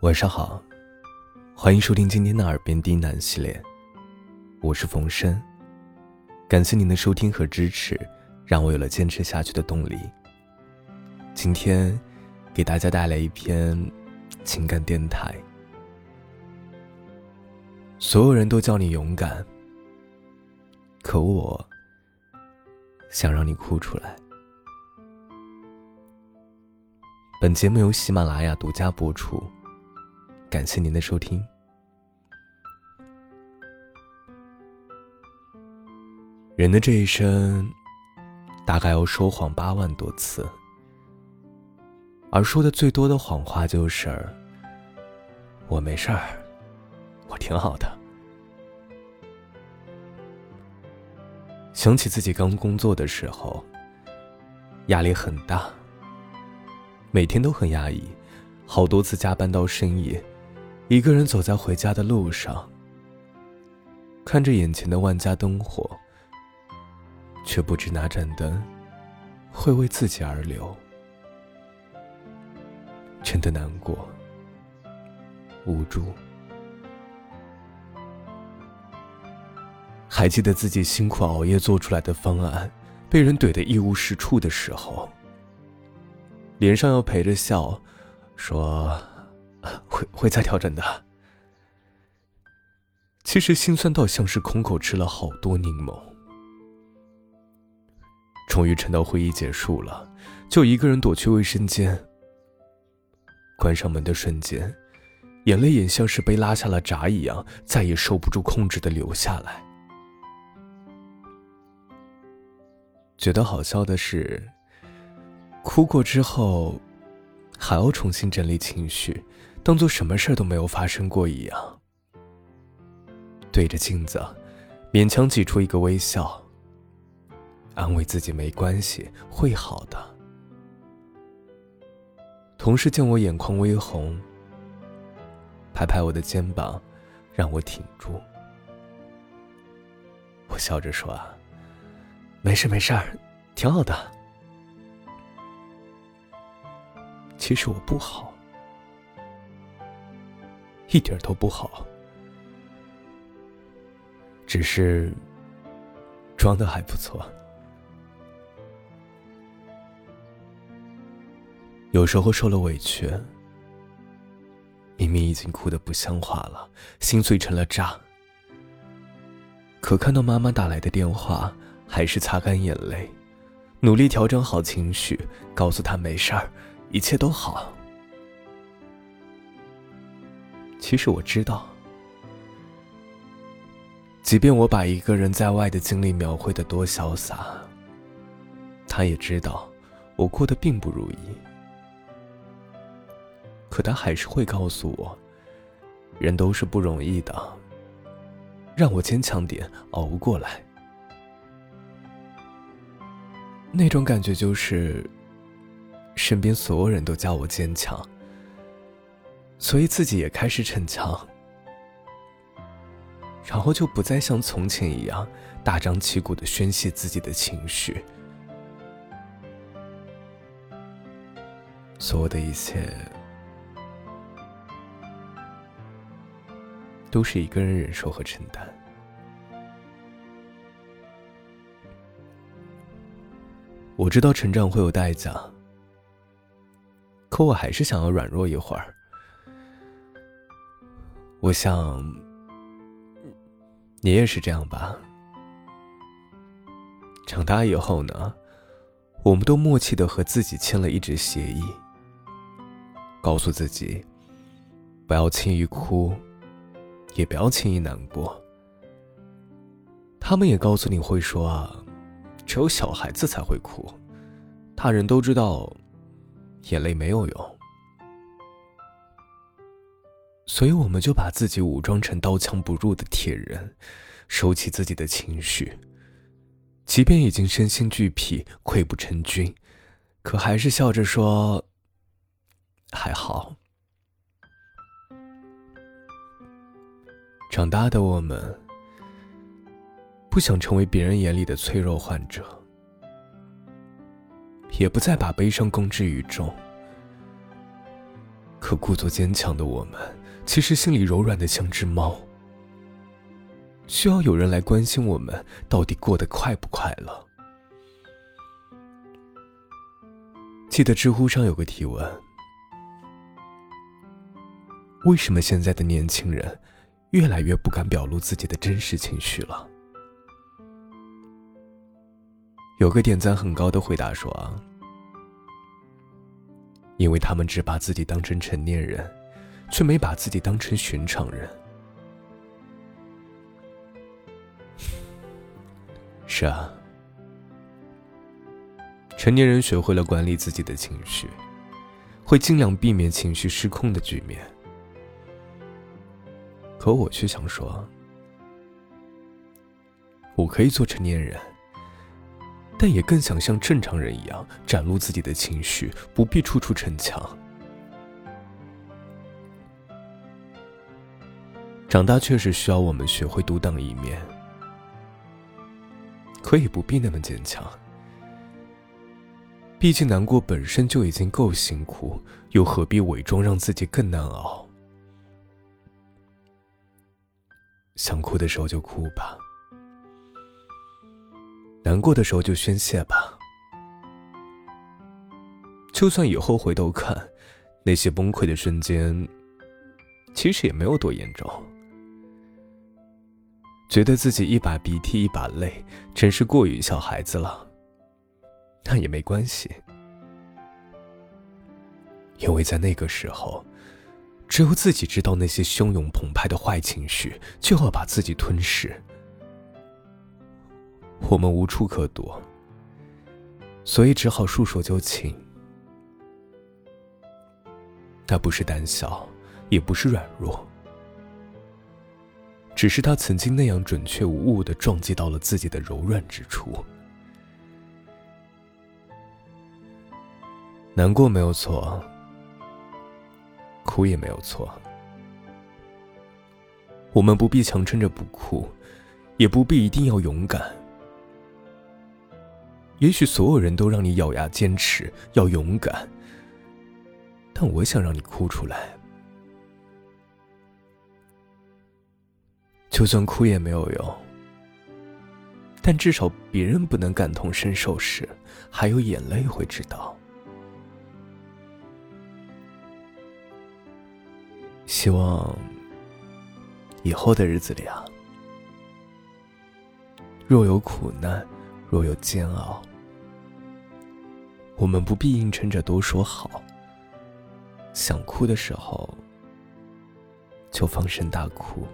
晚上好，欢迎收听今天的《耳边低喃》系列，我是冯生。感谢您的收听和支持，让我有了坚持下去的动力。今天给大家带来一篇情感电台。所有人都叫你勇敢，可我想让你哭出来。本节目由喜马拉雅独家播出，感谢您的收听。人的这一生，大概要说谎八万多次，而说的最多的谎话就是“我没事儿，我挺好的”。想起自己刚工作的时候，压力很大。每天都很压抑，好多次加班到深夜，一个人走在回家的路上，看着眼前的万家灯火，却不知哪盏灯会为自己而流，真的难过、无助。还记得自己辛苦熬夜做出来的方案，被人怼得一无是处的时候。脸上要陪着笑，说会会再调整的。其实心酸到像是空口吃了好多柠檬。终于撑到会议结束了，就一个人躲去卫生间。关上门的瞬间，眼泪也像是被拉下了闸一样，再也受不住控制的流下来。觉得好笑的是。哭过之后，还要重新整理情绪，当做什么事都没有发生过一样。对着镜子，勉强挤出一个微笑，安慰自己没关系，会好的。同事见我眼眶微红，拍拍我的肩膀，让我挺住。我笑着说：“啊，没事没事，挺好的。”其实我不好，一点都不好，只是装的还不错。有时候受了委屈，明明已经哭得不像话了，心碎成了渣，可看到妈妈打来的电话，还是擦干眼泪，努力调整好情绪，告诉她没事儿。一切都好。其实我知道，即便我把一个人在外的经历描绘的多潇洒，他也知道我过得并不如意。可他还是会告诉我，人都是不容易的，让我坚强点，熬过来。那种感觉就是。身边所有人都叫我坚强，所以自己也开始逞强，然后就不再像从前一样大张旗鼓的宣泄自己的情绪。所有的一切都是一个人忍受和承担。我知道成长会有代价。可我还是想要软弱一会儿。我想，你也是这样吧。长大以后呢，我们都默契的和自己签了一纸协议，告诉自己，不要轻易哭，也不要轻易难过。他们也告诉你会说啊，只有小孩子才会哭，大人都知道。眼泪没有用，所以我们就把自己武装成刀枪不入的铁人，收起自己的情绪。即便已经身心俱疲、溃不成军，可还是笑着说：“还好。”长大的我们，不想成为别人眼里的脆弱患者。也不再把悲伤公之于众，可故作坚强的我们，其实心里柔软的像只猫，需要有人来关心我们到底过得快不快乐。记得知乎上有个提问：为什么现在的年轻人越来越不敢表露自己的真实情绪了？有个点赞很高的回答说：“，因为他们只把自己当成成年人，却没把自己当成寻常人。”是啊。成年人学会了管理自己的情绪，会尽量避免情绪失控的局面。可我却想说，我可以做成年人，但也更想像正常人一样展露自己的情绪，不必处处逞强。长大确实需要我们学会独当一面，可以不必那么坚强。毕竟难过本身就已经够辛苦，又何必伪装让自己更难熬？想哭的时候就哭吧，难过的时候就宣泄吧。就算以后回头看，那些崩溃的瞬间，其实也没有多严重。觉得自己一把鼻涕一把泪，真是过于小孩子了。那也没关系，因为在那个时候，只有自己知道那些汹涌澎湃的坏情绪就要把自己吞噬，我们无处可躲，所以只好束手就擒。那不是胆小，也不是软弱，只是他曾经那样准确无误的撞击到了自己的柔软之处。难过没有错，哭也没有错。我们不必强撑着不哭，也不必一定要勇敢。也许所有人都让你咬牙坚持要勇敢，但我想让你哭出来。就算哭也没有用，但至少别人不能感同身受时，还有眼泪会知道。希望以后的日子里啊，若有苦难，若有煎熬，我们不必硬撑着都说好。想哭的时候，就放声大哭。